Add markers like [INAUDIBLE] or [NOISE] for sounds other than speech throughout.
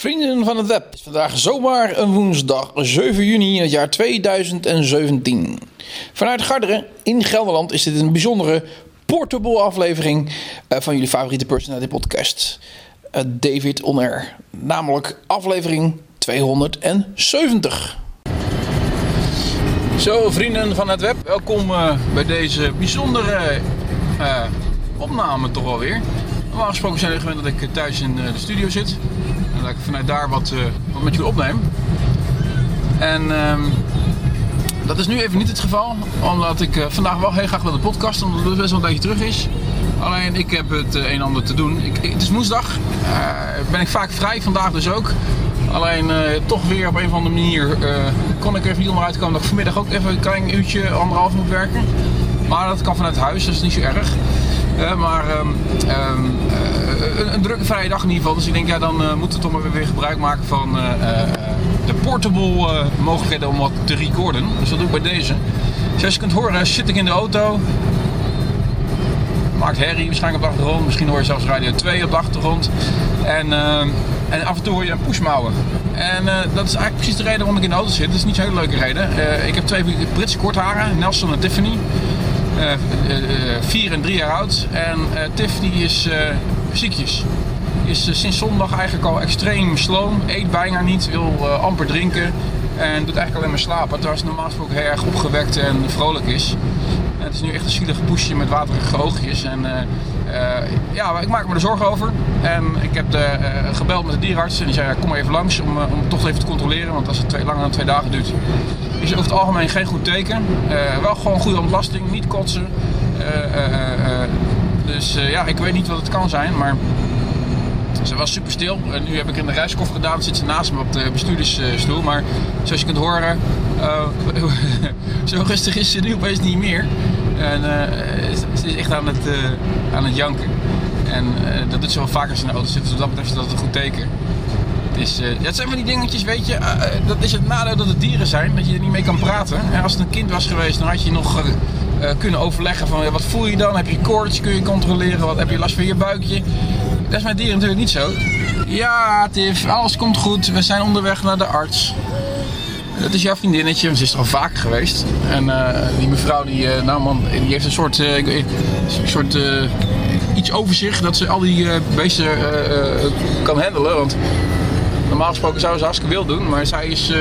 Vrienden van het web, het is vandaag zomaar een woensdag 7 juni in het jaar 2017. Vanuit Garderen in Gelderland is dit een bijzondere portable aflevering eh, van jullie favoriete personality podcast. eh, David On Air. Namelijk aflevering 270. Zo, vrienden van het web, welkom eh, bij deze bijzondere opname toch alweer. Normaal gesproken zijn jullie gewend dat ik thuis in de studio zit. Dat ik vanuit daar wat, eh, wat met jullie opneem. En ehm, dat is nu even niet het geval, omdat ik eh, vandaag wel heel graag wil de podcast, omdat het best wel een beetje terug is. Alleen ik heb het eh, een en ander te doen. Ik, het is woensdag, ben ik vaak vrij, vandaag dus ook. Alleen toch weer op een of andere manier kon ik er even niet onderuit komen dat ik vanmiddag ook even een klein uurtje, anderhalf moet werken. Maar dat kan vanuit huis, dat is niet zo erg. Maar ehm, ehm, eh, een, drukke vrije dag in ieder geval. Dus ik denk, ja, dan eh, moeten we toch maar weer gebruik maken van eh, de portable mogelijkheden om wat te recorden. Dus dat doe ik bij deze. Zoals je kunt horen, zit ik in de auto. Maakt herrie waarschijnlijk op de achtergrond. Misschien hoor je zelfs Radio 2 op de achtergrond. En, ehm, en af en toe hoor je een pushmouwen. En dat is eigenlijk precies de reden waarom ik in de auto zit. Dat is niet zo'n hele leuke reden. Ik heb twee Britse kortharen, Nelson en Tiffany. Eh, eh, vier en drie jaar oud. En eh, Tiffany is eh, ziekjes. Is sinds zondag eigenlijk al extreem sloom. Eet bijna niet, wil amper drinken. En doet eigenlijk alleen maar slapen. Terwijl ze normaal gesproken heel erg opgewekt en vrolijk is. En het is nu echt een zielige poesje met waterige oogjes. En ja, ik maak me er zorgen over. En ik heb gebeld met de dierenarts. En die zei, ja, kom maar even langs om, om het toch even te controleren. Want als het twee, langer dan twee dagen duurt, is over het algemeen geen goed teken. Eh, wel gewoon goede ontlasting, niet kotsen. Eh, eh, dus ja, ik weet niet wat het kan zijn, maar ze was super stil. En nu heb ik in de reiskoffer gedaan, zit ze naast me op de bestuurdersstoel. Maar zoals je kunt horen, [LAUGHS] zo rustig is ze nu opeens niet meer. En ze is echt aan het, aan het janken. En dat doet ze wel vaker als in de auto zit. Dus dat betreft is dat een goed teken. Eh, het zijn van die dingetjes, weet je. eh, eh, dat is het nadeel dat het dieren zijn, dat je er niet mee kan praten. En als het een kind was geweest, dan had je nog kunnen overleggen van wat voel je dan? Heb je koorts? Kun je controleren? Wat, heb je last van je buikje? Dat is met dieren natuurlijk niet zo. Ja, Tiff, alles komt goed. We zijn onderweg naar de arts. Dat is jouw vriendinnetje, want ze is er al vaker geweest. En die mevrouw, die, nou man, die heeft een soort, een soort iets over zich dat ze al die beesten kan handelen. Want normaal gesproken zou ze hartstikke wild doen, maar zij is eh,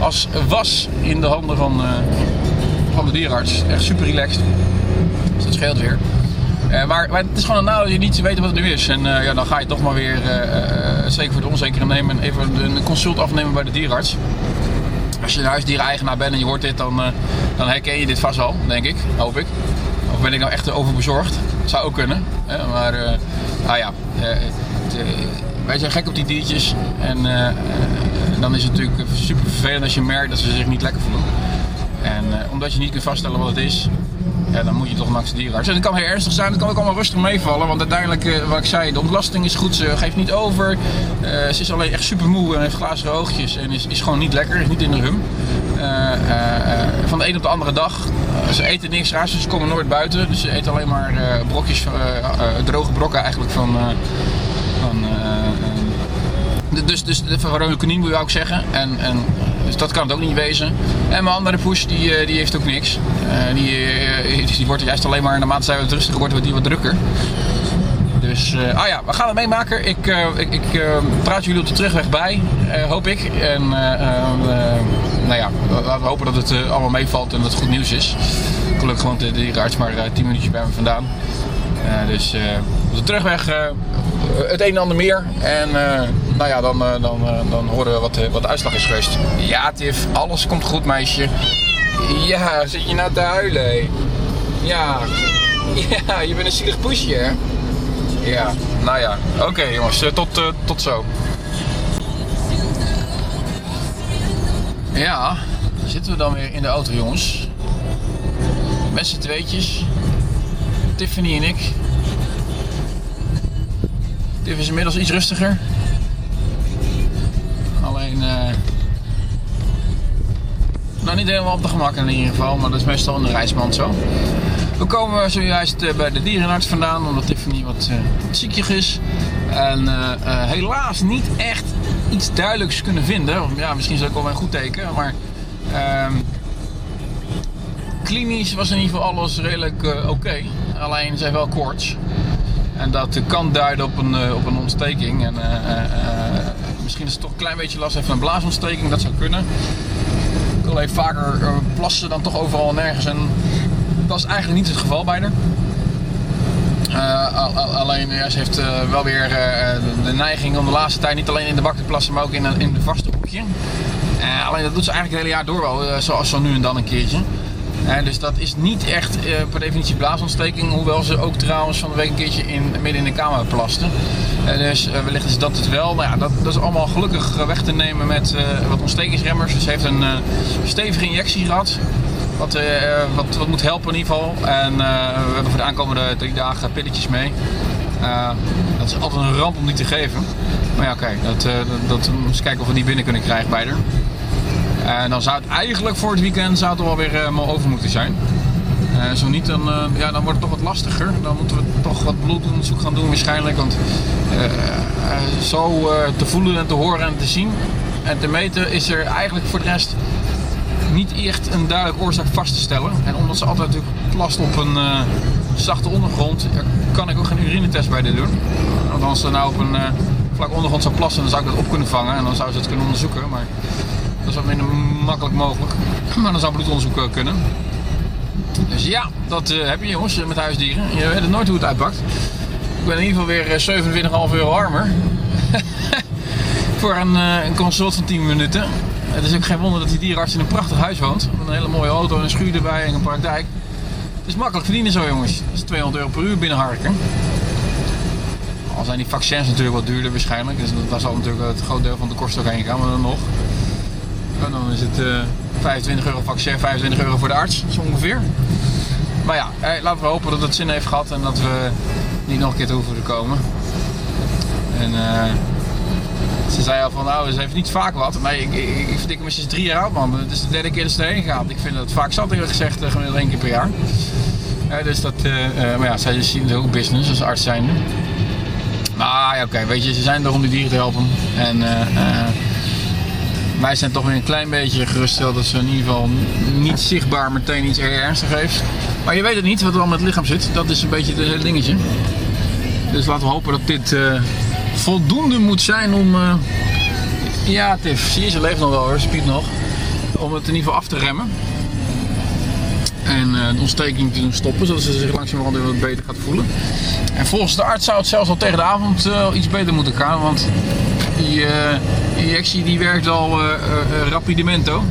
als was in de handen van, eh, van de dierenarts. Echt super relaxed. Dus dat scheelt weer. Eh, maar, het is gewoon een nadeel dat je niet weet wat het nu is. En ja, dan ga je toch maar weer, zeker voor de onzekere nemen, even een consult afnemen bij de dierenarts. Als je een huisdiereigenaar bent en je hoort dit, dan, dan herken je dit vast wel, denk ik. Hoop ik. Of ben ik nou echt overbezorgd? Zou ook kunnen. Maar, nou ja, wij zijn gek op die diertjes. En eh, eh, dan is het natuurlijk super vervelend als je merkt dat ze zich niet lekker voelen. En eh, omdat je niet kunt vaststellen wat het is, ja, dan moet je toch langs de dierenarts. En het kan heel ernstig zijn, het kan ook allemaal rustig meevallen. Want uiteindelijk, wat ik zei, de ontlasting is goed, ze geeft niet over. Ze is alleen echt super moe en heeft glazige oogjes en is, is gewoon niet lekker, is niet in de eh, van de een op de andere dag. Ze eten niks raars, ze komen nooit buiten. Dus ze eten alleen maar brokjes, droge brokken eigenlijk van... dus, dus de Verona moet je ook zeggen. En, en, dus dat kan het ook niet wezen. En mijn andere push, die, eh, die heeft ook niks. Eh, die, eh, die wordt juist alleen maar, naarmate zij wat rustiger wordt, wordt die wat drukker. Dus, eh, ah ja, we gaan het meemaken. Ik, eh, ik, ik eh, praat jullie op de terugweg bij, eh, hoop ik. En eh, eh, eh, nou ja, laten we hopen dat het eh, allemaal meevalt en dat het goed nieuws is. Gelukkig woont de dierenarts maar eh, 10 minuutjes bij me vandaan. Eh, dus eh, op de terugweg eh, het een en ander meer. En eh, nou ja, dan, eh, dan, eh, dan horen we wat, eh, wat de uitslag is geweest. Ja, Tiff, alles komt goed, meisje. Ja, zit je nou te huilen? Ja. Ja, je bent een zielig poesje, hè? Ja, nou ja. Oké jongens, tot, tot zo. Ja, zitten we dan weer in de auto jongens. Met z'n tweetjes. Tiffany en ik. Tiff is inmiddels iets rustiger. Eh nou niet helemaal op de gemak in ieder geval, maar dat is meestal in de reismand zo. We komen zojuist eh, bij de dierenarts vandaan, omdat Tiffany wat, eh, wat ziekjes is. En eh, eh, helaas niet echt iets duidelijks kunnen vinden. Ja, misschien is dat wel een goed teken. Maar ehm, klinisch was in ieder geval alles redelijk uh, oké. Alleen zijn wel koorts. En dat kan duiden op een, uh, op een ontsteking. En, uh, misschien is het toch een klein beetje last van een blaasontsteking. Dat zou kunnen. Even vaker plassen dan toch overal nergens. En dat is eigenlijk niet het geval bij haar. Uh, alleen ja, ze heeft uh, wel weer uh, de neiging om de laatste tijd niet alleen in de bak te plassen, maar ook in, in de vaste hoekje. alleen dat doet ze eigenlijk het hele jaar door wel, zoals zo nu en dan een keertje. Dus dat is niet echt per definitie blaasontsteking, hoewel ze ook trouwens van de week een keertje in, midden in de kamer plaste. dus wellicht is dat het wel. Maar ja, dat, dat is allemaal gelukkig weg te nemen met wat ontstekingsremmers. Dus ze heeft een stevige injectie gehad. Wat, uh, wat, wat, moet helpen in ieder geval. En uh, we hebben voor de aankomende drie dagen pilletjes mee. Uh, dat is altijd een ramp om die te geven. Maar ja, oké, dat, dat, dat eens kijken of we die binnen kunnen krijgen bij haar. En dan zou het eigenlijk voor het weekend zou het wel weer helemaal over moeten zijn. zo niet, dan, ja, dan wordt het toch wat lastiger. Dan moeten we toch wat bloedonderzoek gaan doen waarschijnlijk. Want zo te voelen en te horen en te zien en te meten is er eigenlijk voor de rest niet echt een duidelijke oorzaak vast te stellen. En omdat ze altijd natuurlijk plast op een zachte ondergrond, kan ik ook geen urinetest bij dit doen. Want als ze nou op een vlak ondergrond zou plassen, dan zou ik dat op kunnen vangen en dan zou ze het kunnen onderzoeken. Maar dat is wat minder makkelijk mogelijk. Maar dan zou bloedonderzoek uh, kunnen. Dus ja, dat heb je jongens met huisdieren. Je weet nooit hoe het uitpakt. Ik ben in ieder geval weer 27,5 euro armer. Voor een, een consult van 10 minuten. Het is ook geen wonder dat die dierenarts in een prachtig huis woont. Met een hele mooie auto en een schuur erbij en een praktijk. Het is makkelijk verdienen zo jongens. Dat is 200 euro per uur binnenharken. Al zijn die vaccins natuurlijk wat duurder waarschijnlijk. Dus daar zal natuurlijk het groot deel van de kosten ook heen gaan. Maar dan nog. Dan is het uh, eh, 25 euro vaccin, 25 euro voor de arts. Zo ongeveer. Maar ja, eh, laten we hopen dat het zin heeft gehad. En dat we niet nog een keer te hoeven te komen. En... Uh, ze zei al van, nou, ze heeft niet vaak wat. Nee, ik, ik, ik verdik hem sinds drie jaar oud, man. Het is de derde keer dat ze erheen gaat. Ik vind dat vaak zat, eerlijk gezegd, uh, gemiddeld één keer per jaar. Dus dat, maar ja, zij zien ook business als arts zijnde. Maar ja, oké, weet je, ze zijn er om die dieren te helpen. En wij zijn toch weer een klein beetje gerustgesteld dat ze in ieder geval niet zichtbaar meteen iets erg ernstig heeft. Maar je weet het niet wat er al met het lichaam zit. Dat is een beetje het dingetje. Dus laten we hopen dat dit voldoende moet zijn om... Uh, ja, Tiff, zie je, ze leeft nog wel hoor, ze nog. Om het in ieder geval af te remmen. En uh, de ontsteking te doen stoppen, zodat ze zich langzamerhand weer wat beter gaat voelen. En volgens de arts zou het zelfs al tegen de avond iets beter moeten gaan. Want die injectie die werkt al rapidemento.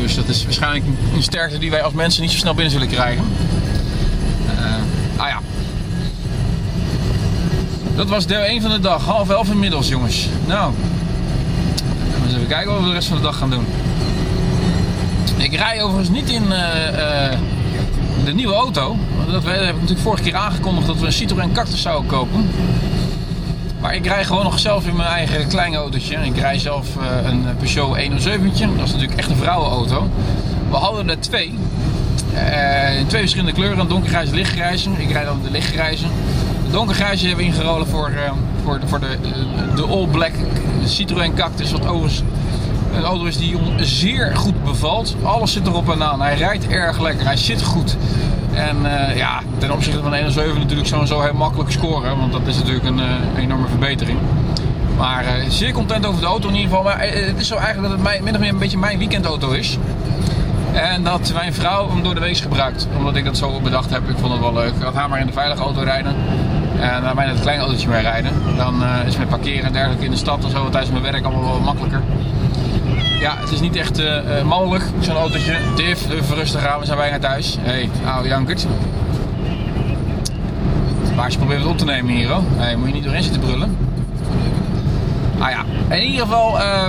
Dus dat is waarschijnlijk een sterkte die wij als mensen niet zo snel binnen zullen krijgen. ah ja, dat was deel 1 van de dag. Half elf inmiddels, jongens. Nou, eens even kijken wat we de rest van de dag gaan doen. Ik rij overigens niet in de nieuwe auto. Dat heb ik natuurlijk vorige keer aangekondigd dat we een Citroën Cactus zouden kopen. Maar ik rij gewoon nog zelf in mijn eigen kleine autootje. Ik rij zelf uh, een Peugeot 107. Dat is natuurlijk echt een vrouwenauto. We hadden er twee. in twee verschillende kleuren. Een donkergrijze en lichtgrijze. Ik rijd dan de lichtgrijze donkergrijze hebben we ingerolen voor, uh, voor, voor de, de All Black Citroën Cactus. Wat overigens een auto is die zeer goed bevalt. Alles zit erop en aan. Hij rijdt erg lekker. Hij zit goed. En uh, ja, ten opzichte van de 107 natuurlijk sowieso heel makkelijk scoren. Want dat is natuurlijk een uh, enorme verbetering. Maar uh, zeer content over de auto in ieder geval. Maar het is zo eigenlijk dat het mijn, min of meer een beetje mijn weekendauto is. En dat mijn vrouw hem door de week gebruikt. Omdat ik dat zo bedacht heb. Ik vond het wel leuk. Ik had haar maar in de veilige auto rijden. En naar mij het klein autootje mee rijden. Dan is met parkeren en dergelijke in de stad of zo tijdens mijn werk allemaal wel makkelijker. Ja, het is niet echt uh, mogelijk, zo'n autootje. Div, even rustig aan, we zijn bijna thuis. Hé, hey, oude jankert. Baasje probeert het op te nemen hier, hoor. Hey, moet je niet doorheen zitten brullen. Nou ja, in ieder geval... Uh,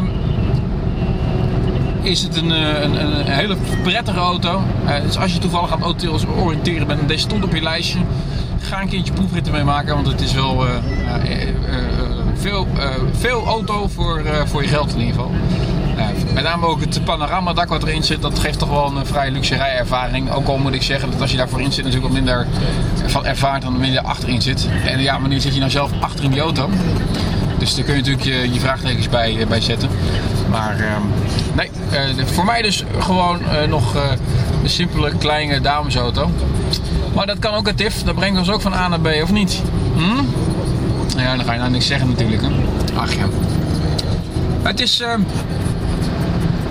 is het een, een, een, hele prettige auto. Dus als je toevallig aan auto's oriënteren bent en deze stond op je lijstje, ga een keertje proefritten mee maken, want het is wel veel, veel auto voor, voor je geld in ieder geval. Met name ook het panoramadak wat erin zit, dat geeft toch wel een vrij luxe rijervaring. Ook al moet ik zeggen dat als je daarvoor in zit natuurlijk wat minder van ervaart dan wanneer je achterin zit. En ja, wanneer zit je nou zelf achter in die auto? Dus daar kun je natuurlijk je, vraagtekens bij, bij zetten. Maar ehm, nee, voor mij dus gewoon nog een simpele kleine damesauto. Maar dat kan ook een TIF, dat brengt ons ook van A naar B, of niet? Hm? Ja, dan ga je nou niks zeggen natuurlijk. Hè? Ach ja. Het is... Uh,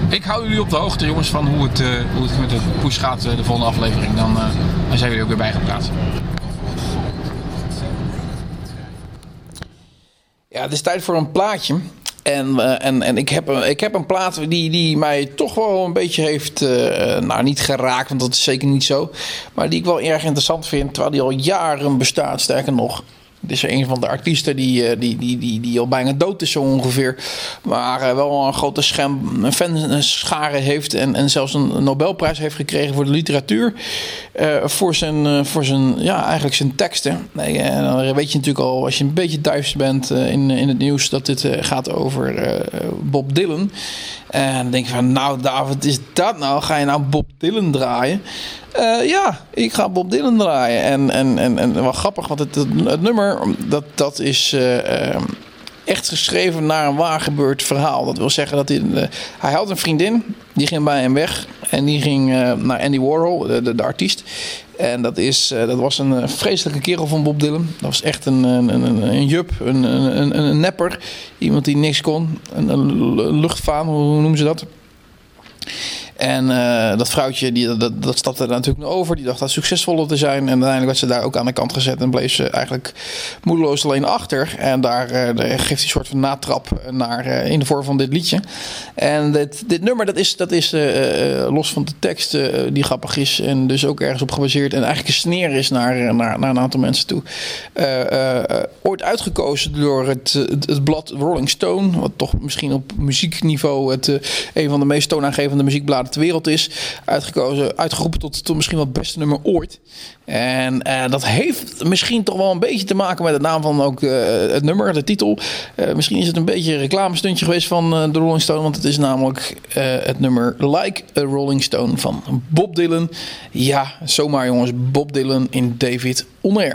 ik hou jullie op de hoogte, jongens, van hoe het, uh, hoe het met de push gaat, uh, de volgende aflevering. Dan, uh, dan zijn jullie ook weer bijgepraat. Ja, het is tijd voor een plaatje. En, en, en ik, heb, ik heb een plaat die, die mij toch wel een beetje heeft, nou niet geraakt, want dat is zeker niet zo. Maar die ik wel erg interessant vind, terwijl die al jaren bestaat, sterker nog. Is een van de artiesten die, eh, die, die, die, die al bijna dood is zo ongeveer. Maar uh, wel een grote scherm, een fanschare heeft. En, en zelfs een Nobelprijs heeft gekregen voor de literatuur. Uh, voor zijn, voor zijn, ja, eigenlijk zijn teksten. Nee, dan weet je natuurlijk al, als je een beetje thuis bent in, in het nieuws... dat dit gaat over Bob Dylan. En dan denk je van, nou David, is dat nou? Ga je nou Bob Dylan draaien? Ja, ik ga Bob Dylan draaien. En, en, en, en wel grappig, want het, het, nummer, dat, dat is uh, echt geschreven naar een waar gebeurd verhaal. Dat wil zeggen dat hij, uh, hij had een vriendin, die ging bij hem weg. En die ging naar Andy Warhol, de, de, de artiest. En dat, is, dat was een vreselijke kerel van Bob Dylan. Dat was echt een, een, een, een jup, een, een, een nepper. Iemand die niks kon. Een, een luchtvaan, hoe noemen ze dat? En uh, dat vrouwtje, die, dat, dat stapte er natuurlijk over. Die dacht dat succesvoller te zijn. En uiteindelijk werd ze daar ook aan de kant gezet. En bleef ze eigenlijk moedeloos alleen achter. En daar, uh, geeft hij een soort van natrap naar, uh, in de vorm van dit liedje. En dit, dit nummer, dat is, dat is los van de tekst die grappig is. En dus ook ergens op gebaseerd. En eigenlijk een sneer is naar, naar, naar een aantal mensen toe. ooit uitgekozen door het, het, het, blad Rolling Stone. Wat toch misschien op muziekniveau het, een van de meest toonaangevende muziekbladen ter wereld is. Uitgekozen, uitgeroepen tot, tot misschien wel het beste nummer ooit. En uh, dat heeft misschien toch wel een beetje te maken met de naam van ook uh, het nummer, de titel. Uh, misschien is het een beetje een reclamestuntje geweest van de Rolling Stone. Want het is namelijk het nummer Like a Rolling Stone van Bob Dylan. Ja, zomaar jongens, Bob Dylan in David On.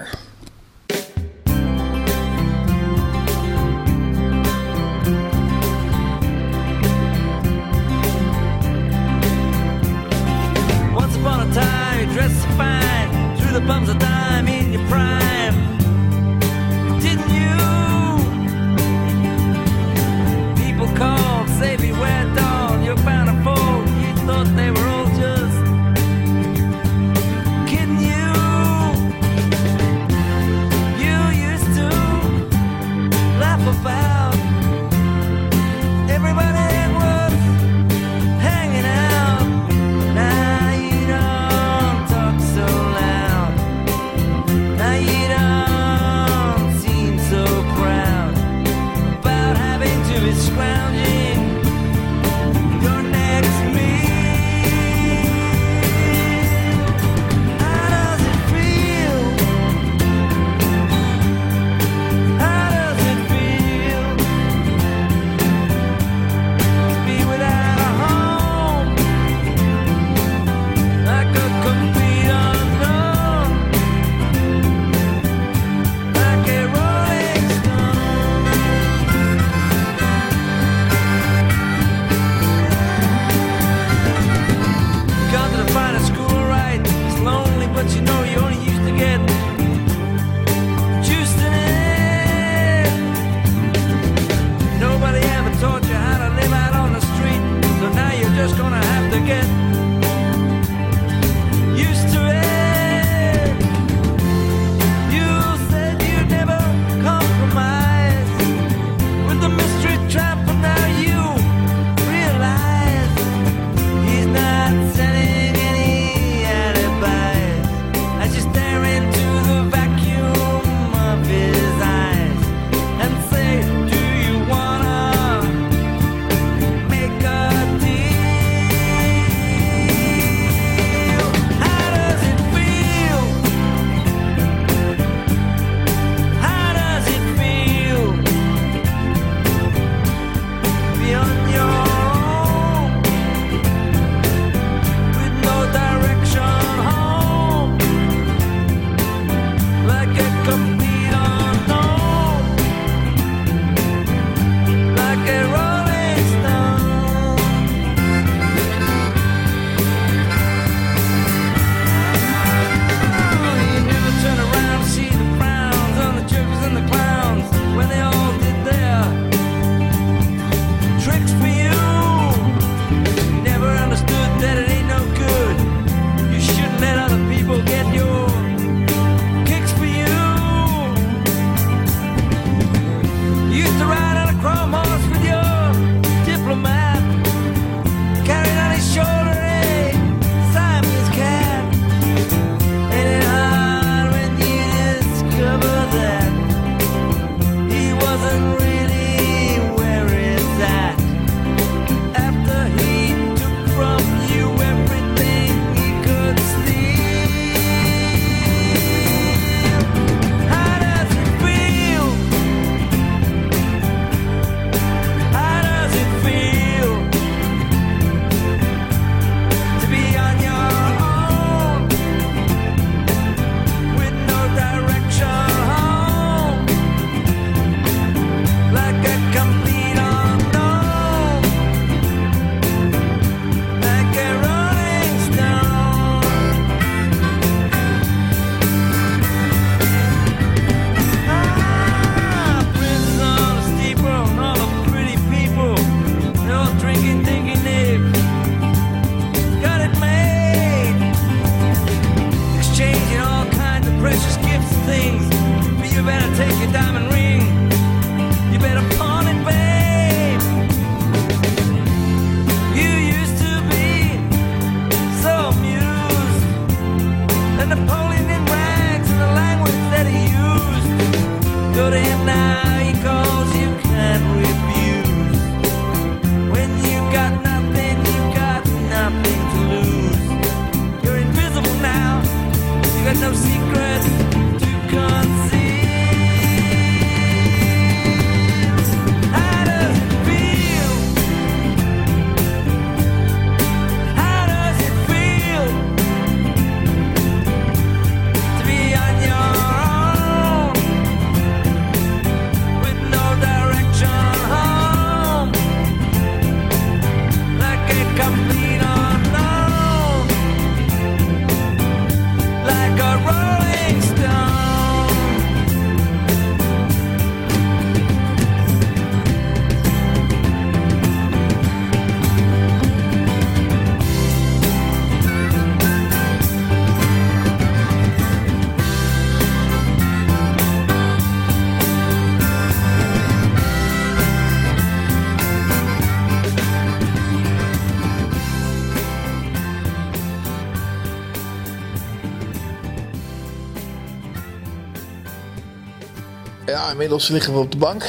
Inmiddels liggen we op de bank.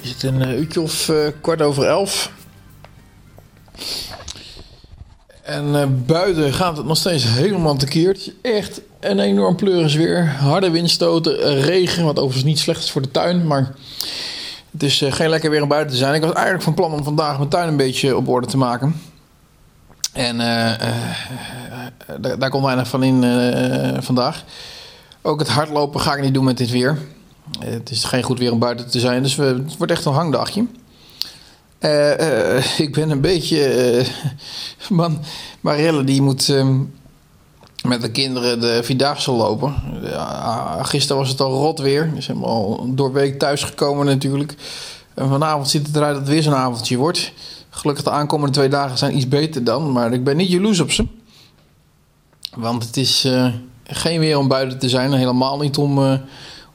Is het een uh, uurtje of uh, kwart over elf. En uh, buiten gaat het nog steeds helemaal tekeerd. Echt een enorm pleuris weer. Harde windstoten, regen, wat overigens niet slecht is voor de tuin. Maar het is geen lekker weer om buiten te zijn. Ik was eigenlijk van plan om vandaag mijn tuin een beetje op orde te maken. En daar, daar komt weinig van in vandaag. Ook het hardlopen ga ik niet doen met dit weer. Het is geen goed weer om buiten te zijn, dus het wordt echt een hangdagje. Uh, uh, ik ben een beetje. Uh, man, Marielle die moet ehm, met de kinderen de Vierdaagse lopen. Ja, gisteren was het al rot weer. Is helemaal doorweek thuisgekomen natuurlijk. En vanavond ziet het eruit dat het weer zo'n avondje wordt. Gelukkig de aankomende twee dagen zijn iets beter dan. Maar ik ben niet jaloers op ze. Want het is geen weer om buiten te zijn. helemaal niet om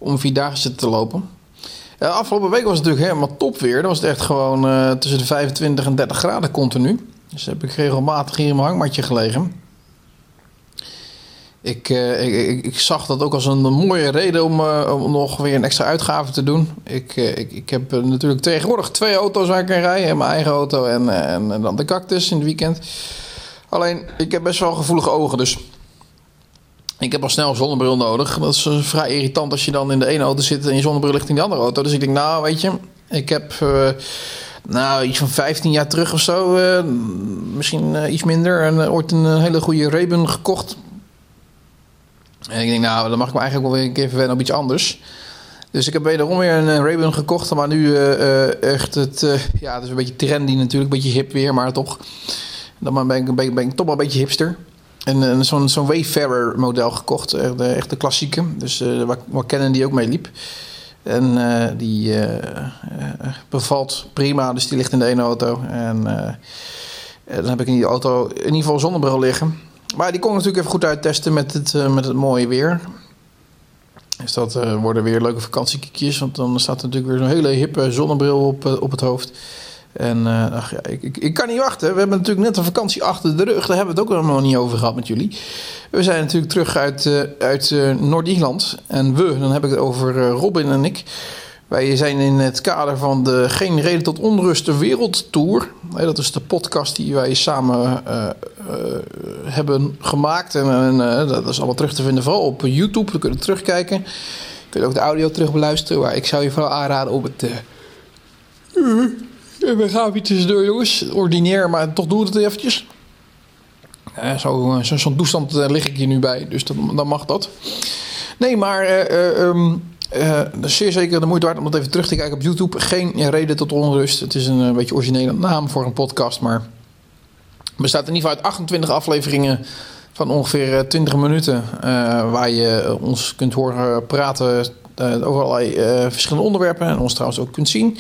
om vierdaagse te lopen. Uh, afgelopen week was het natuurlijk helemaal top weer. Dan was het echt gewoon uh, tussen de 25 en 30 graden continu. Dus heb ik regelmatig hier in mijn hangmatje gelegen. Ik, uh, ik, ik, zag dat ook als een mooie reden om, nog weer een extra uitgave te doen. Ik, ik, ik heb natuurlijk tegenwoordig twee auto's waar ik kan rijden. Mijn eigen auto en, en, en dan de cactus in het weekend. Alleen, ik heb best wel gevoelige ogen, dus ik heb al snel een zonnebril nodig. Dat is eh, vrij irritant als je dan in de ene auto zit en je zonnebril ligt in de andere auto. Dus ik denk, nou, weet je, ik heb uh, nou, iets van 15 jaar terug of zo, uh, misschien iets minder, en ooit een hele goede Ray-Ban gekocht. En ik denk, nou, dan mag ik me eigenlijk wel weer een keer verwennen op iets anders. Dus ik heb wederom weer een Ray-Ban gekocht, maar nu echt het, ja, het is een beetje trendy natuurlijk, een beetje hip weer, maar toch. Dan ben ik, ben ben ik toch wel een beetje hipster. En, en zo'n zo'n Wayfarer model gekocht. De, echt de klassieke. Dus uh, waar, waar Canon die ook mee liep. En die bevalt prima. Dus die ligt in de ene auto. En dan heb ik in die auto in ieder geval zonnebril liggen. Maar die kon ik natuurlijk even goed uittesten met het, met het mooie weer. Dus dat worden weer leuke vakantiekiekjes. Want dan staat er natuurlijk weer zo'n hele hippe zonnebril op, op het hoofd. En uh, ach ja, ik, ik, ik, kan niet wachten. We hebben natuurlijk net een vakantie achter de rug. Daar hebben we het ook nog niet over gehad met jullie. We zijn natuurlijk terug uit, uh, uit uh, Noord-Ierland. En we, dan heb ik het over Robin en ik. Wij zijn in het kader van de Geen Reden tot Onrust de Wereldtour. Dat is de podcast die wij samen hebben gemaakt. En, en dat is allemaal terug te vinden, vooral op YouTube. We kunnen terugkijken. Je kunt ook de audio terug beluisteren. Maar ik zou je vooral aanraden om het we gaan weer tussendoor, jongens. Ordinair, maar toch doen we het eventjes. Uh, Zo'n zo, zo toestand lig ik hier nu bij, dus dan, mag dat. Nee, maar um, zeer zeker de moeite waard om dat even terug te kijken op YouTube. Geen reden tot onrust. Het is een beetje originele naam voor een podcast, maar bestaat in ieder geval uit 28 afleveringen van ongeveer 20 minuten. waar je ons kunt horen praten over allerlei verschillende onderwerpen en ons trouwens ook kunt zien.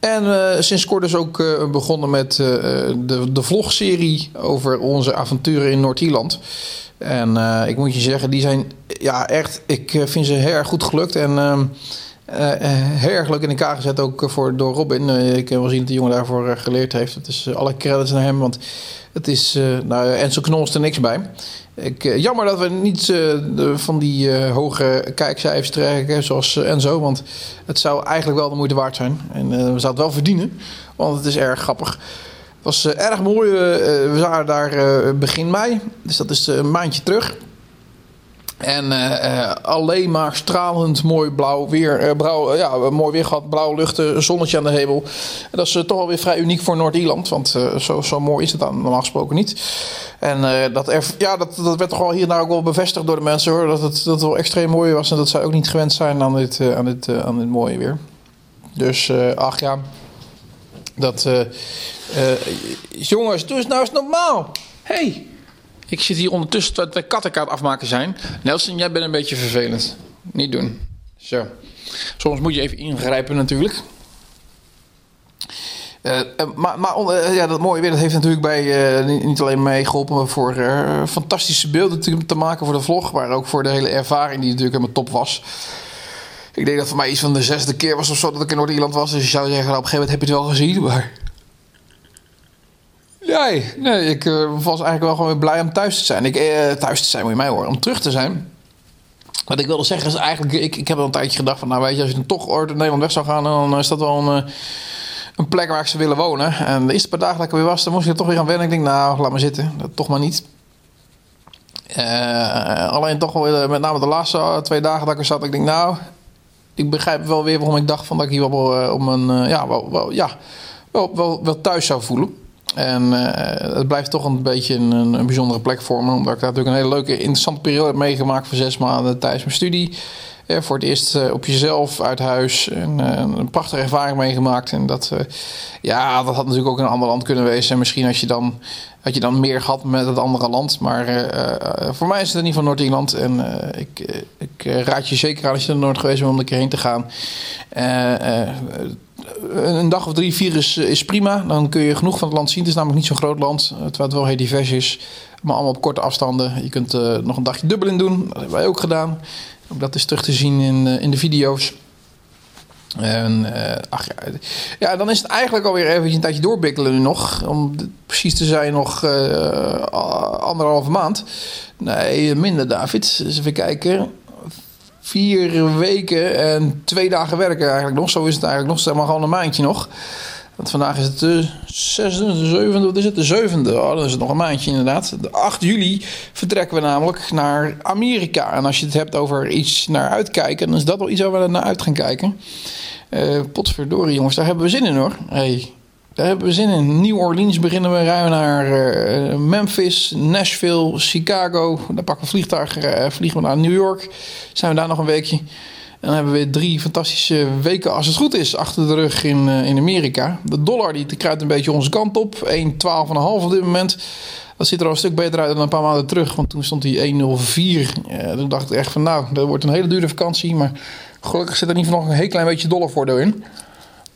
En uh, sinds kort is ook uh, begonnen met uh, de, de vlogserie over onze avonturen in Noord-Ierland. En ik moet je zeggen, die zijn ja, echt, ik vind ze heel erg goed gelukt. En ehm, heel erg leuk in elkaar gezet ook voor, door Robin. ik heb wel zien dat de jongen daarvoor geleerd heeft. Het is alle credits naar hem, want het is, nou, en zo knolst er niks bij. Ik, eh, jammer dat we niet uh, van die uh, hoge kijkcijfers trekken zoals Enzo. Want het zou eigenlijk wel de moeite waard zijn. En we zouden het wel verdienen. Want het is erg grappig. Was erg mooi. we waren daar begin mei. Dus dat is een maandje terug. En uh, alleen maar stralend mooi blauw weer. Uh, blauw, ja, mooi weer gehad, blauwe luchten, zonnetje aan de hemel. Dat is toch wel weer vrij uniek voor Noord-Ierland. Want zo, zo mooi is het dan normaal gesproken niet. En dat, er, ja, dat, dat werd toch wel hier nou ook wel bevestigd door de mensen hoor. Dat het, dat wel extreem mooi was. En dat zij ook niet gewend zijn aan dit, aan dit, aan dit mooie weer. Dus ach ja. Dat. jongens, doe eens nou eens normaal. Hey. Ik zit hier ondertussen dat wij kattenkaart afmaken zijn. Nelson, jij bent een beetje vervelend. Niet doen. Zo. Soms moet je even ingrijpen natuurlijk. Uh, maar maar uh, ja, dat mooie weer dat heeft natuurlijk bij, niet alleen meegeholpen voor fantastische beelden te, te, maken voor de vlog, maar ook voor de hele ervaring die natuurlijk helemaal top was. Ik denk dat voor mij iets van de zesde keer was of zo dat ik in Noord-Ierland was. Dus je zou zeggen, nou, op een gegeven moment heb je het wel gezien, maar Nee, nee ik uh, was eigenlijk wel gewoon blij om thuis te zijn. Ik, uh, thuis te zijn, moet je mij horen. Om terug te zijn. Wat ik wilde zeggen is eigenlijk, ik, ik heb al een tijdje gedacht van, nou weet je, als je dan toch ooit in Nederland weg zou gaan, dan is dat wel een, een plek waar ik zou willen wonen. En de eerste paar dagen dat ik er weer was, dan moest ik er toch weer gaan wennen. Ik denk, nou, laat maar zitten, dat toch maar niet. Alleen toch wel, met name de laatste twee dagen dat ik er zat, ik denk, nou, ik begrijp wel weer waarom ik dacht van dat ik hier wel om een, ja, wel, wel, ja, wel, wel, wel thuis zou voelen. En het blijft toch een beetje een, een, bijzondere plek voor me. Omdat ik daar natuurlijk een hele leuke, interessante periode heb meegemaakt voor zes maanden tijdens mijn studie. voor het eerst op jezelf uit huis. En, een prachtige ervaring meegemaakt. En dat, ja, dat had natuurlijk ook in een ander land kunnen wezen. En misschien als je dan had je dan meer gehad met het andere land. Maar uh, voor mij is het in ieder geval Noord-Ierland. En uh, ik, ik raad je zeker aan als je er Noord geweest bent om er een keer heen te gaan. Een dag of drie, vier is, is prima. Dan kun je genoeg van het land zien. Het is namelijk niet zo'n groot land. Terwijl het wel heel divers is. Maar allemaal op korte afstanden. Je kunt nog een dagje Dublin doen. Dat hebben wij ook gedaan. Ook dat is terug te zien in, in de video's. En ach ja, ja, dan is het eigenlijk alweer even een tijdje doorbikkelen nu nog. Om precies te zijn nog uh, anderhalve maand. Nee, minder David. Even kijken. Vier weken en twee dagen werken eigenlijk nog. Zo is het eigenlijk nog. Zeg maar gewoon een maandje nog. Want vandaag is het de zesde, de zevende, wat is het? De zevende. Oh, dan is het nog een maandje inderdaad. De 8 juli vertrekken we namelijk naar Amerika. En als je het hebt over iets naar uitkijken, dan is dat wel iets waar we naar uit gaan kijken. Uh, potverdorie jongens, daar hebben we zin in hoor. Hey, daar hebben we zin in. New Orleans beginnen we ruim naar uh, Memphis, Nashville, Chicago. Daar pakken we vliegtuig, uh, vliegen we naar New York. Zijn we daar nog een weekje. En dan hebben we weer drie fantastische weken, als het goed is, achter de rug in, uh, in Amerika. De dollar die kruipt een beetje onze kant op. 1,12,5 op dit moment. Dat ziet er al een stuk beter uit dan een paar maanden terug. Want toen stond hij 1,04. Uh, toen dacht ik echt van nou, dat wordt een hele dure vakantie. Maar gelukkig zit er niet nog een heel klein beetje dollarvoordeel in.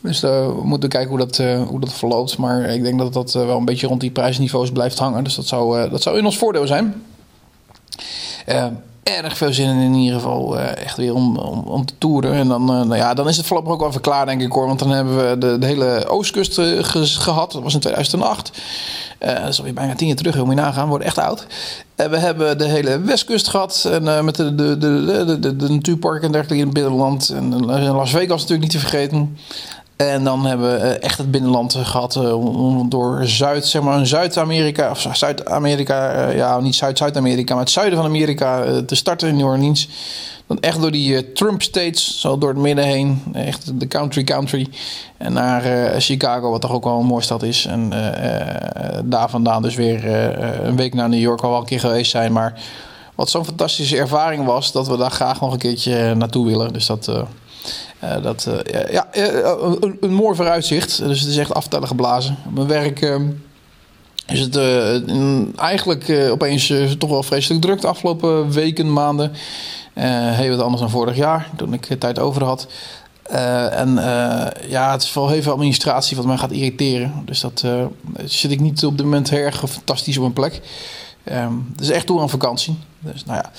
Dus uh, we moeten kijken hoe dat, uh, hoe dat verloopt. Maar ik denk dat dat wel een beetje rond die prijsniveaus blijft hangen. Dus dat zou, dat zou in ons voordeel zijn erg veel zin in in ieder geval. Echt weer om, om, om, te toeren. En dan, nou ja, dan is het voorlopig ook wel even klaar, denk ik hoor. Want dan hebben we de, de hele oostkust gehad. Dat was in 2008. dat is alweer bijna tien jaar terug. Moet je nagaan, we worden echt oud. En we hebben de hele westkust gehad. En met de, de, de, de natuurparken en dergelijke in het binnenland. En Las Vegas natuurlijk niet te vergeten. En dan hebben we eh, echt het binnenland gehad uh, door Zuid, zeg maar, Zuid-Amerika, of Zuid-Amerika, ja, niet Zuid-Zuid-Amerika, maar het zuiden van Amerika te starten in New Orleans. Dan echt door die Trump states, zo door het midden heen, echt de country country. En naar Chicago, wat toch ook wel een mooie stad is. En daar vandaan dus weer een week naar New York, al wel een keer geweest zijn. Maar wat zo'n fantastische ervaring was, dat we daar graag nog een keertje naartoe willen. Dus dat dat, uh, ja, uh, een, een, mooi vooruitzicht. Dus het is echt aftellen geblazen. Mijn werk ehm, is het eigenlijk opeens toch wel vreselijk druk de afgelopen weken, maanden. heel wat anders dan vorig jaar, toen ik tijd over had. en ja, het is vooral heel veel administratie wat mij gaat irriteren. Dus dat zit ik niet op dit moment erg fantastisch op een plek. Um, is echt toe aan vakantie. Dus nou ja.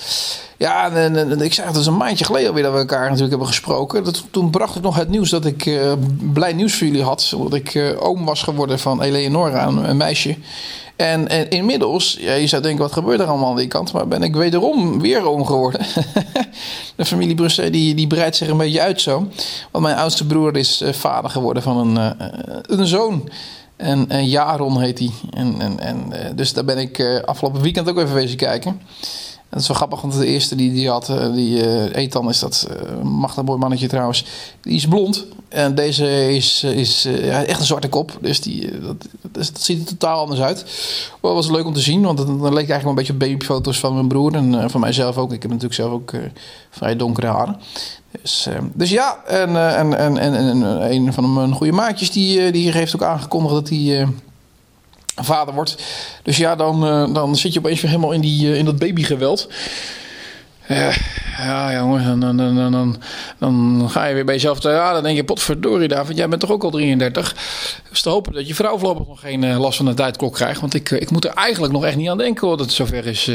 Ja, en, ik zei het is een maandje geleden alweer dat we elkaar natuurlijk hebben gesproken. Dat, toen bracht ik nog het nieuws dat ik uh, blij nieuws voor jullie had. Omdat ik uh, oom was geworden van Eleonora, een, meisje. En, en, inmiddels, ja, je zou denken, wat gebeurt er allemaal aan die kant? Maar ben ik wederom weer oom geworden. [LAUGHS] de familie Brussel die, die breidt zich een beetje uit zo. Want mijn oudste broer is uh, vader geworden van een, een zoon. En, en Jaron heet hij. En, en, en, dus daar ben ik afgelopen weekend ook even wezen kijken dat is wel grappig, want de eerste die die had, eh, die uh, Ethan is dat, uh, mooi mannetje trouwens, die is blond. En deze is, is echt een zwarte kop, dus die, dat, dat, ziet er totaal anders uit. Maar was leuk om te zien, want het, dan leek eigenlijk een beetje op babyfoto's van mijn broer en van mijzelf ook. Ik heb natuurlijk zelf ook vrij donkere haren. Dus, dus ja, en, en, en, en, en een van mijn goede maatjes die, die heeft ook aangekondigd dat hij vader wordt. Dus ja, dan, uh, dan zit je opeens weer helemaal in, die, uh, in dat babygeweld. Uh, ja, jongen, dan, dan, dan, dan, ga je weer bij jezelf. Ja, dan denk je, potverdorie, David, jij bent toch ook al 33. Dus te hopen dat je vrouw voorlopig nog geen last van de tijdklok krijgt. Want ik, ik moet er eigenlijk nog echt niet aan denken dat het zover is.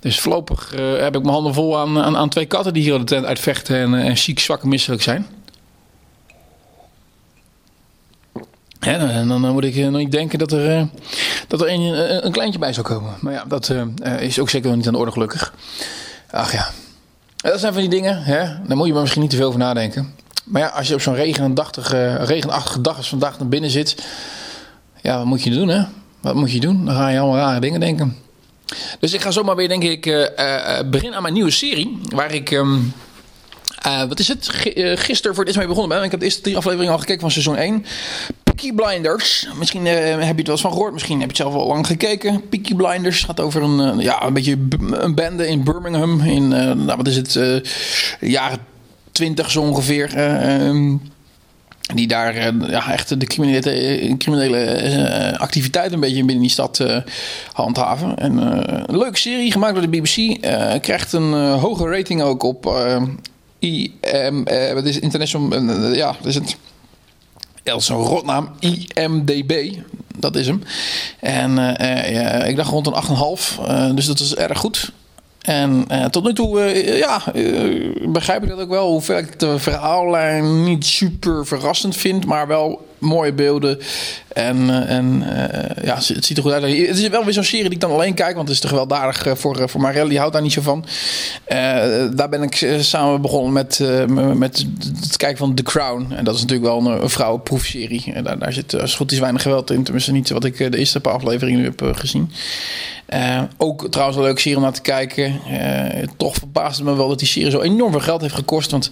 dus voorlopig heb ik mijn handen vol aan, aan, aan, twee katten die hier de tent uitvechten en, en ziek, zwak en misselijk zijn. En dan moet ik nog niet denken dat er, uh, dat er een, een, kleintje bij zou komen. Maar ja, dat is ook zeker niet aan de orde gelukkig. Ach ja. Dat zijn van die dingen, hè? daar moet je maar misschien niet te veel over nadenken. Maar ja, als je op zo'n regenachtige, regenachtige dag als vandaag naar binnen zit, ja, wat moet je doen, hè? Wat moet je doen? Dan ga je allemaal rare dingen denken. Dus ik ga zomaar weer, denk ik, beginnen aan mijn nieuwe serie. Waar ik, uh, wat is het, gisteren voor het eerst mee begonnen ben. Ik heb de eerste drie afleveringen al gekeken van seizoen 1. Peaky Blinders. Misschien heb je het wel eens van gehoord. Misschien heb je het zelf al lang gekeken. Peaky Blinders gaat over een, ja, een beetje een bende in Birmingham. In, nou, wat is het, jaren 20 zo ongeveer. Um, die daar ja, echt de criminele, criminele activiteit een beetje binnen die stad handhaven. En, een leuke serie gemaakt door de BBC. krijgt een hoge rating ook op IM, wat is International, ja, dat is het. Een rotnaam, IMDB. Dat is hem. En ik dacht rond een 8,5. dus dat is erg goed. En tot nu toe, ja, begrijp ik dat ook wel. Hoewel ik de verhaallijn niet super verrassend vind, maar wel mooie beelden. En, en ja, het ziet er goed uit. Het is wel weer zo'n serie die ik dan alleen kijk, want het is te gewelddadig voor, voor Marelle. Die houdt daar niet zo van. daar ben ik samen begonnen met, met het kijken van The Crown. En dat is natuurlijk wel een, vrouwenproefserie. En daar, daar zit als goed is weinig geweld in. Tenminste niet wat ik de eerste paar afleveringen nu heb gezien. Ook trouwens een leuke serie om naar te kijken. Toch verbaasde me wel dat die serie zo enorm veel geld heeft gekost. Want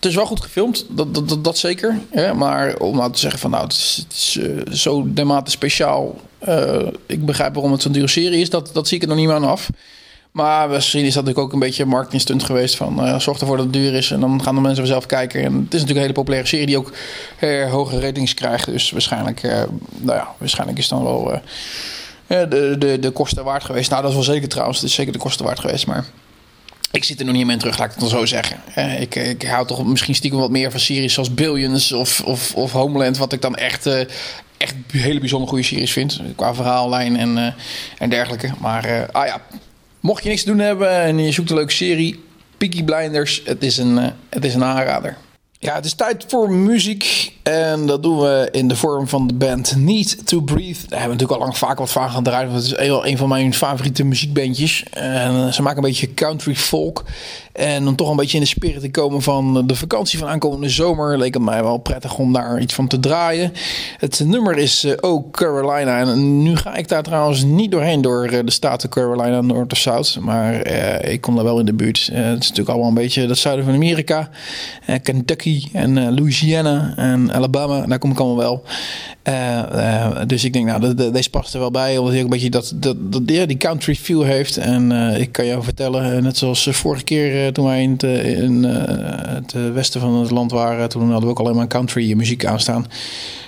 het is wel goed gefilmd, dat, dat, dat, zeker. Hè? Maar om nou te zeggen van nou, het is, het is uh, zo dermate speciaal. ik begrijp waarom het zo'n dure serie is. Dat, dat zie ik er nog niet meer aan af. Maar misschien is dat natuurlijk ook een beetje een marketingstunt geweest. Van zorg ervoor dat het duur is. En dan gaan de mensen zelf kijken. En het is natuurlijk een hele populaire serie die ook hoge ratings krijgt. Dus waarschijnlijk, nou ja, waarschijnlijk is het dan wel de, de, de kosten waard geweest. Nou, dat is wel zeker trouwens. Het is zeker de kosten waard geweest. Maar ik zit er nog niet meer in terug, laat ik het dan zo zeggen. Ik, ik hou toch misschien stiekem wat meer van series zoals Billions of, of, of Homeland. Wat ik dan echt, uh, echt hele bijzonder goede series vind. Qua verhaallijn en, uh, en dergelijke. Maar uh, ah ja, mocht je niks te doen hebben en je zoekt een leuke serie. Peaky Blinders, het is een, het is een aanrader. Ja, het is tijd voor muziek. En dat doen we in de vorm van de band Need to Breathe. Daar hebben we natuurlijk al lang vaak wat van gaan draaien. Want het is een van mijn favoriete muziekbandjes. En ze maken een beetje country folk. En om toch een beetje in de spirit te komen van de vakantie van aankomende zomer, leek het mij wel prettig om daar iets van te draaien. Het nummer is uh, Oh Carolina. En nu ga ik daar trouwens niet doorheen door uh, de staten Carolina, Noord of Zuid. Maar uh, ik kom daar wel in de buurt. het is natuurlijk allemaal een beetje het zuiden van Amerika. Kentucky en Louisiana en Alabama. Daar kom ik allemaal wel. Dus ik denk, nou, deze past er wel bij. Omdat hij ook een beetje dat, dat, die country feel heeft. En ik kan jou vertellen, net zoals vorige keer eh, toen wij in, het, eh, in eh, het westen van het land waren, toen hadden we ook alleen maar country muziek aanstaan.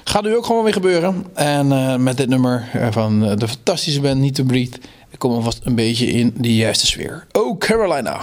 Gaat nu ook gewoon weer gebeuren. En met dit nummer van de fantastische band Need to Breathe komen we vast een beetje in de juiste sfeer. Oh, Carolina.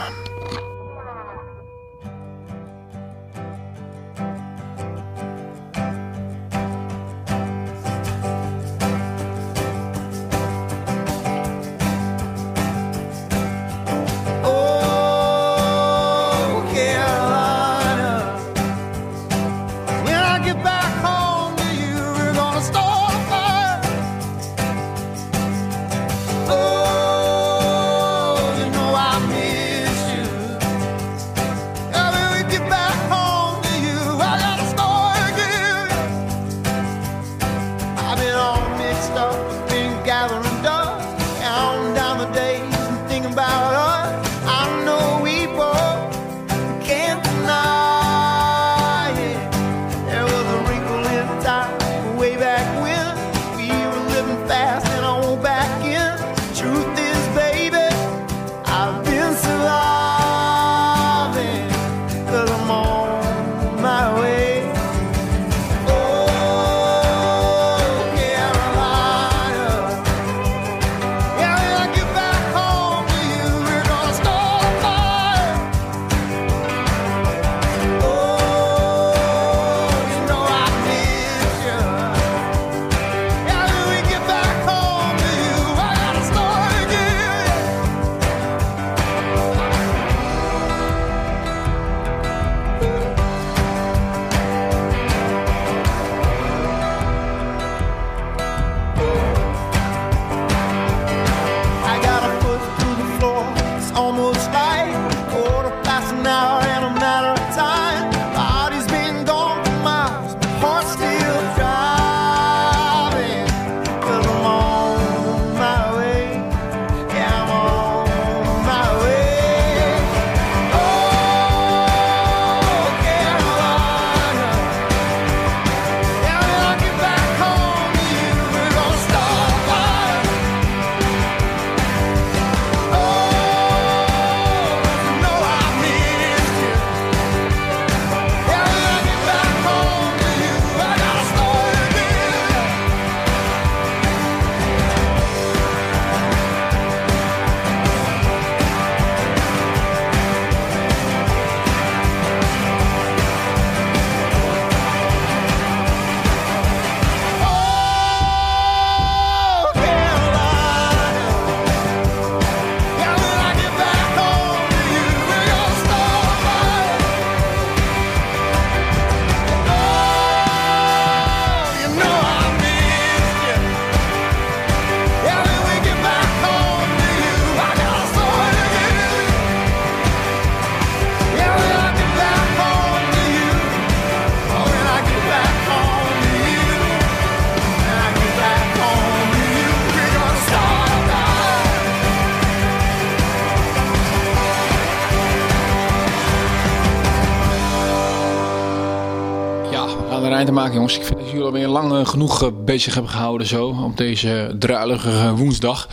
Maken, jongens. Ik vind dat jullie alweer lang genoeg bezig hebben gehouden zo op deze druilige woensdag.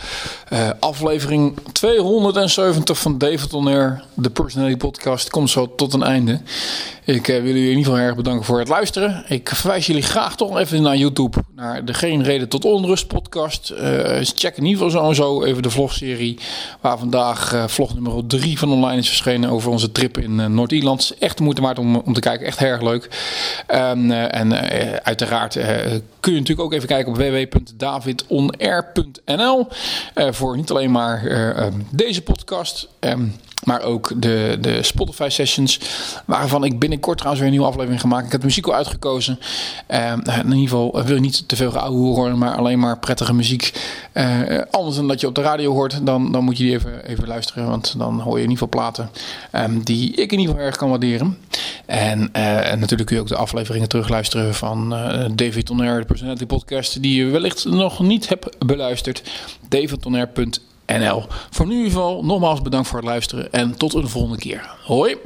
Uh, aflevering 270 van David Air, de Personality Podcast, komt zo tot een einde. Ik uh, wil jullie in ieder geval erg bedanken voor het luisteren. Ik verwijs jullie graag toch even naar YouTube, naar de Geen Reden tot Onrust podcast. Check in ieder geval sowieso even de vlogserie, waar vandaag vlog nummer 3 van online is verschenen over onze trip in Noord-Ierland. Echt moeite waard om, om te kijken, echt erg leuk. Um, en uiteraard kun je natuurlijk ook even kijken op www.davidonair.nl voor niet alleen maar um, deze podcast. Um, maar ook de, de Spotify sessions. Waarvan ik binnenkort trouwens weer een nieuwe aflevering gemaakt. Ik heb de muziek al uitgekozen. Uh, in ieder geval wil je niet te veel geouwe horen. Maar alleen maar prettige muziek. Uh, anders dan dat je op de radio hoort. Dan, dan moet je die even, even luisteren. Want dan hoor je in ieder geval platen. Um, die ik in ieder geval erg kan waarderen. En, en natuurlijk kun je ook de afleveringen terugluisteren van David Tonner. De Personality Podcast. Die je wellicht nog niet hebt beluisterd. davidtonner.nl NL. Voor nu in ieder geval nogmaals bedankt voor het luisteren en tot een volgende keer. Hoi!